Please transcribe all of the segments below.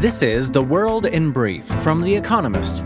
This is The World in Brief from The Economist.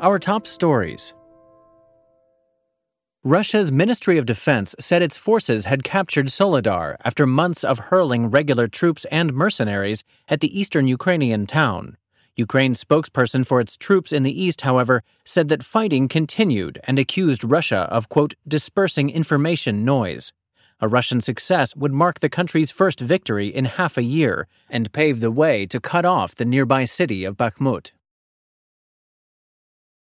Our top stories. Russia's Ministry of Defense said its forces had captured Soledar after months of hurling regular troops and mercenaries at the eastern Ukrainian town. Ukraine's spokesperson for its troops in the east, however, said that fighting continued and accused Russia of, quote, dispersing information noise. A Russian success would mark the country's first victory in half a year and pave the way to cut off the nearby city of Bakhmut.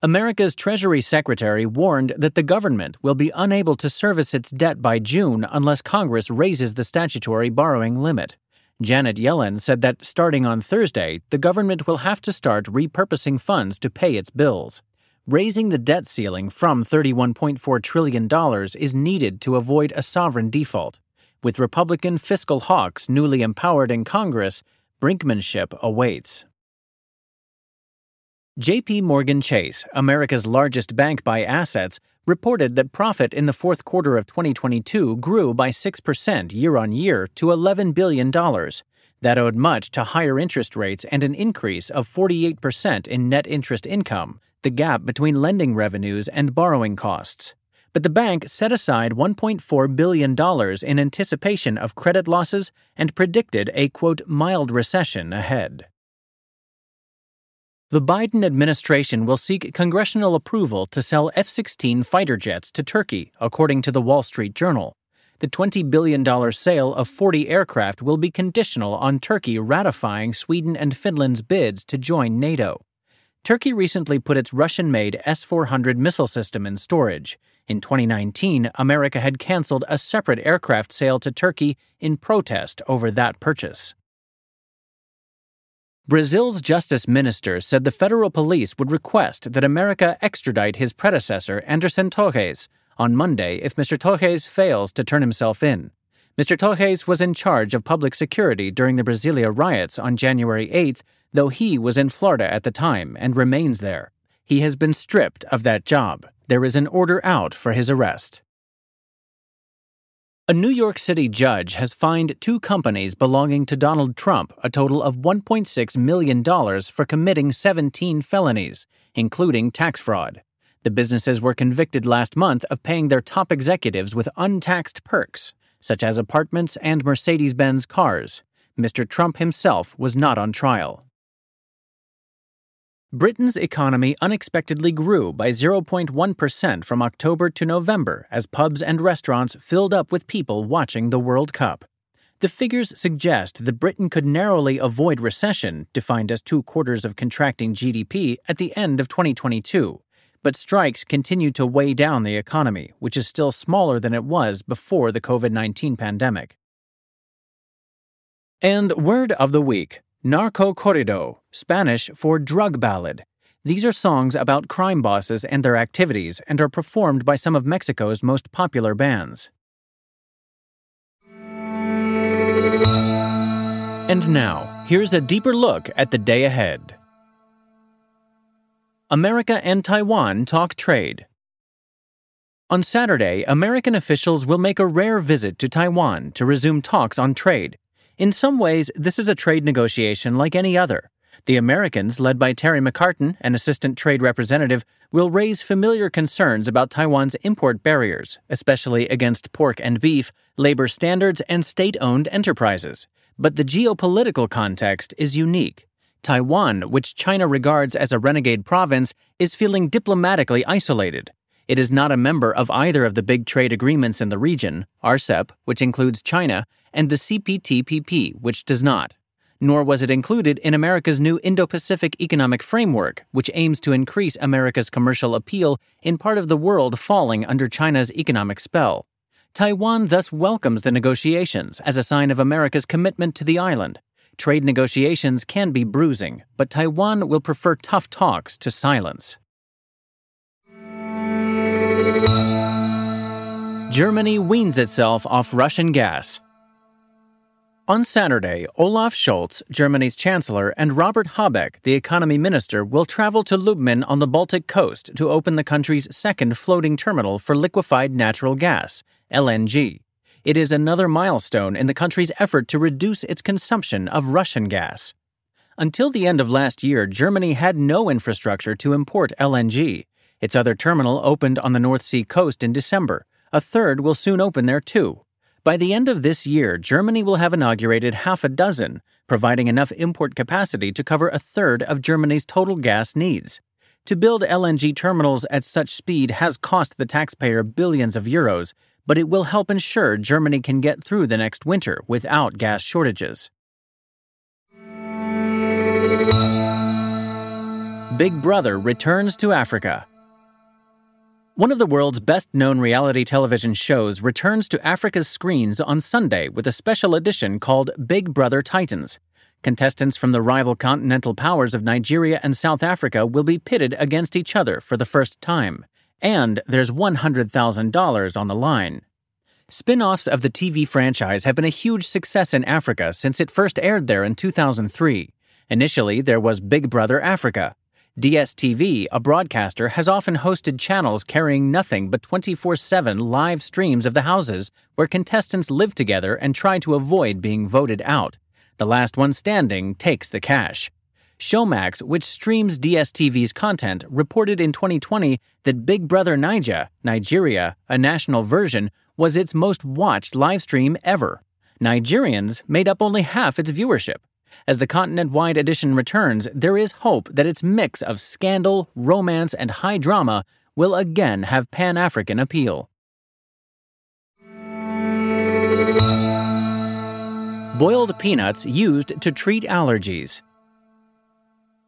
America's Treasury Secretary warned that the government will be unable to service its debt by June unless Congress raises the statutory borrowing limit. Janet Yellen said that starting on Thursday, the government will have to start repurposing funds to pay its bills. Raising the debt ceiling from $31.4 trillion is needed to avoid a sovereign default. With Republican fiscal hawks newly empowered in Congress, brinkmanship awaits. JP Morgan Chase, America's largest bank by assets, reported that profit in the fourth quarter of 2022 grew by 6% year on year to $11 billion. That owed much to higher interest rates and an increase of 48% in net interest income, the gap between lending revenues and borrowing costs. But the bank set aside $1.4 billion in anticipation of credit losses and predicted a quote, mild recession ahead. The Biden administration will seek congressional approval to sell F 16 fighter jets to Turkey, according to the Wall Street Journal. The $20 billion sale of 40 aircraft will be conditional on Turkey ratifying Sweden and Finland's bids to join NATO. Turkey recently put its Russian made S 400 missile system in storage. In 2019, America had canceled a separate aircraft sale to Turkey in protest over that purchase. Brazil's justice minister said the federal police would request that America extradite his predecessor, Anderson Torres, on Monday if Mr. Torres fails to turn himself in. Mr. Torres was in charge of public security during the Brasilia riots on January 8th though he was in Florida at the time and remains there. He has been stripped of that job. There is an order out for his arrest. A New York City judge has fined two companies belonging to Donald Trump a total of $1.6 million for committing 17 felonies, including tax fraud. The businesses were convicted last month of paying their top executives with untaxed perks, such as apartments and Mercedes Benz cars. Mr. Trump himself was not on trial. Britain's economy unexpectedly grew by 0.1% from October to November as pubs and restaurants filled up with people watching the World Cup. The figures suggest that Britain could narrowly avoid recession, defined as two quarters of contracting GDP, at the end of 2022. But strikes continue to weigh down the economy, which is still smaller than it was before the COVID 19 pandemic. And word of the week Narco Corrido, Spanish for drug ballad. These are songs about crime bosses and their activities and are performed by some of Mexico's most popular bands. And now, here's a deeper look at the day ahead. America and Taiwan talk trade. On Saturday, American officials will make a rare visit to Taiwan to resume talks on trade in some ways, this is a trade negotiation like any other. The Americans, led by Terry McCartin, an assistant trade representative, will raise familiar concerns about Taiwan's import barriers, especially against pork and beef, labor standards, and state owned enterprises. But the geopolitical context is unique. Taiwan, which China regards as a renegade province, is feeling diplomatically isolated. It is not a member of either of the big trade agreements in the region, RCEP, which includes China, and the CPTPP, which does not. Nor was it included in America's new Indo Pacific Economic Framework, which aims to increase America's commercial appeal in part of the world falling under China's economic spell. Taiwan thus welcomes the negotiations as a sign of America's commitment to the island. Trade negotiations can be bruising, but Taiwan will prefer tough talks to silence. Germany weans itself off Russian gas. On Saturday, Olaf Scholz, Germany's chancellor, and Robert Habeck, the economy minister, will travel to Lubmin on the Baltic coast to open the country's second floating terminal for liquefied natural gas, LNG. It is another milestone in the country's effort to reduce its consumption of Russian gas. Until the end of last year, Germany had no infrastructure to import LNG. Its other terminal opened on the North Sea coast in December. A third will soon open there too. By the end of this year, Germany will have inaugurated half a dozen, providing enough import capacity to cover a third of Germany's total gas needs. To build LNG terminals at such speed has cost the taxpayer billions of euros, but it will help ensure Germany can get through the next winter without gas shortages. Big Brother returns to Africa. One of the world's best known reality television shows returns to Africa's screens on Sunday with a special edition called Big Brother Titans. Contestants from the rival continental powers of Nigeria and South Africa will be pitted against each other for the first time. And there's $100,000 on the line. Spin offs of the TV franchise have been a huge success in Africa since it first aired there in 2003. Initially, there was Big Brother Africa, DSTV, a broadcaster, has often hosted channels carrying nothing but 24 7 live streams of the houses where contestants live together and try to avoid being voted out. The last one standing takes the cash. Showmax, which streams DSTV's content, reported in 2020 that Big Brother Naija, Nigeria, a national version, was its most watched live stream ever. Nigerians made up only half its viewership. As the continent wide edition returns, there is hope that its mix of scandal, romance, and high drama will again have Pan African appeal. Boiled peanuts used to treat allergies.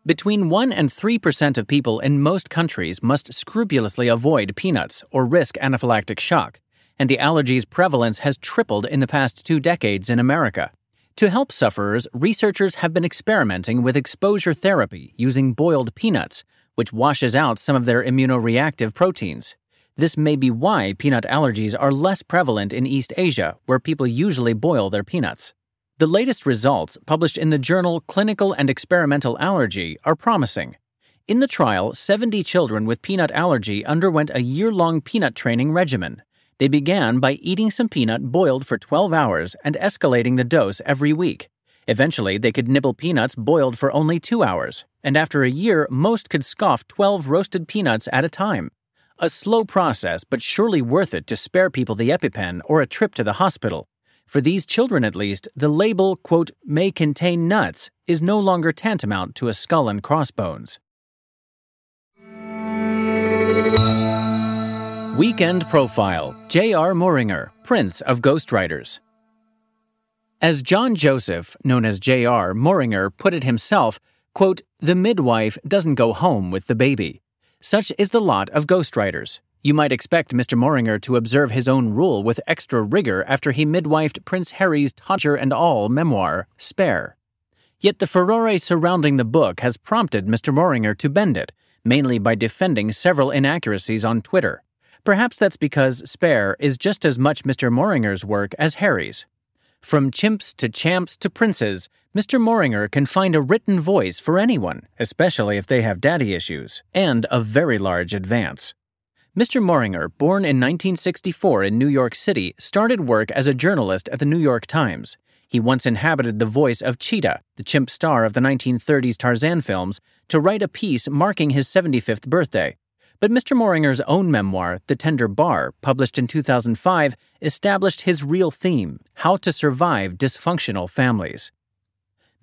Between 1 and 3% of people in most countries must scrupulously avoid peanuts or risk anaphylactic shock, and the allergy's prevalence has tripled in the past two decades in America. To help sufferers, researchers have been experimenting with exposure therapy using boiled peanuts, which washes out some of their immunoreactive proteins. This may be why peanut allergies are less prevalent in East Asia, where people usually boil their peanuts. The latest results, published in the journal Clinical and Experimental Allergy, are promising. In the trial, 70 children with peanut allergy underwent a year long peanut training regimen. They began by eating some peanut boiled for 12 hours and escalating the dose every week. Eventually, they could nibble peanuts boiled for only two hours, and after a year, most could scoff 12 roasted peanuts at a time. A slow process, but surely worth it to spare people the EpiPen or a trip to the hospital. For these children, at least, the label, quote, may contain nuts is no longer tantamount to a skull and crossbones. Weekend Profile J.R. Moehringer, Prince of Ghostwriters. As John Joseph, known as J.R. Moehringer, put it himself, quote, The midwife doesn't go home with the baby. Such is the lot of ghostwriters. You might expect Mr. Moehringer to observe his own rule with extra rigor after he midwifed Prince Harry's Todger and All memoir, Spare. Yet the furore surrounding the book has prompted Mr. Moehringer to bend it, mainly by defending several inaccuracies on Twitter. Perhaps that's because Spare is just as much Mr. Moehringer's work as Harry's. From chimps to champs to princes, Mr. Moehringer can find a written voice for anyone, especially if they have daddy issues, and a very large advance. Mr. Moehringer, born in 1964 in New York City, started work as a journalist at the New York Times. He once inhabited the voice of Cheetah, the chimp star of the 1930s Tarzan films, to write a piece marking his 75th birthday. But Mr. Moehringer's own memoir, The Tender Bar, published in 2005, established his real theme how to survive dysfunctional families.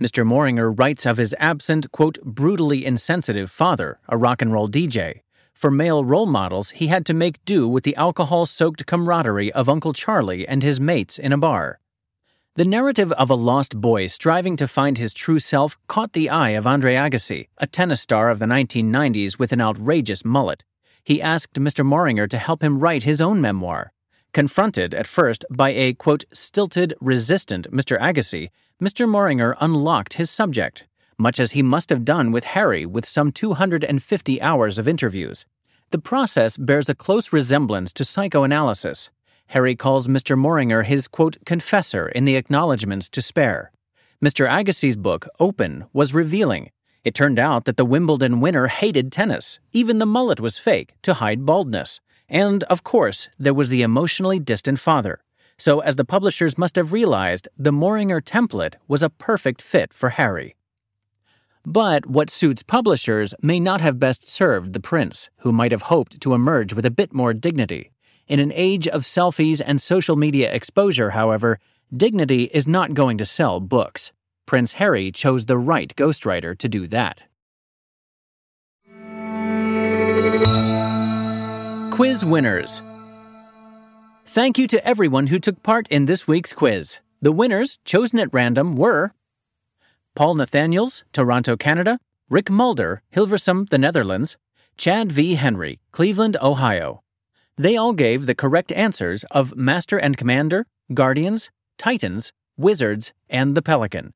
Mr. Moehringer writes of his absent, quote, brutally insensitive father, a rock and roll DJ. For male role models, he had to make do with the alcohol soaked camaraderie of Uncle Charlie and his mates in a bar. The narrative of a lost boy striving to find his true self caught the eye of Andre Agassi, a tennis star of the 1990s with an outrageous mullet. He asked Mr. Moehringer to help him write his own memoir. Confronted at first by a, quote, stilted, resistant Mr. Agassi, Mr. Moehringer unlocked his subject, much as he must have done with Harry with some 250 hours of interviews. The process bears a close resemblance to psychoanalysis, Harry calls Mr. Moehringer his, quote, confessor in the acknowledgments to spare. Mr. Agassi's book, Open, was revealing. It turned out that the Wimbledon winner hated tennis. Even the mullet was fake to hide baldness. And, of course, there was the emotionally distant father. so as the publishers must have realized the Moehringer template was a perfect fit for Harry. But what suits publishers may not have best served the prince, who might have hoped to emerge with a bit more dignity. In an age of selfies and social media exposure, however, dignity is not going to sell books. Prince Harry chose the right ghostwriter to do that. Quiz winners. Thank you to everyone who took part in this week's quiz. The winners, chosen at random, were Paul Nathaniels, Toronto, Canada, Rick Mulder, Hilversum, the Netherlands, Chad V. Henry, Cleveland, Ohio. They all gave the correct answers of Master and Commander, Guardians, Titans, Wizards, and the Pelican.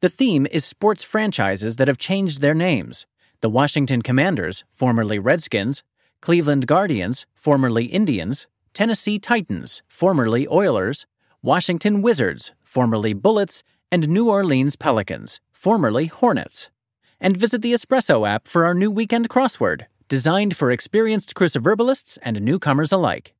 The theme is sports franchises that have changed their names the Washington Commanders, formerly Redskins, Cleveland Guardians, formerly Indians, Tennessee Titans, formerly Oilers, Washington Wizards, formerly Bullets, and New Orleans Pelicans, formerly Hornets. And visit the Espresso app for our new weekend crossword, designed for experienced cruciverbalists and newcomers alike.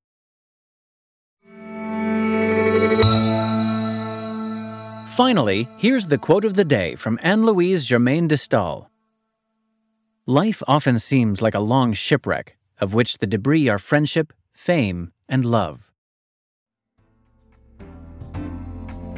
Finally, here's the quote of the day from Anne Louise Germaine de Stael Life often seems like a long shipwreck, of which the debris are friendship, fame, and love.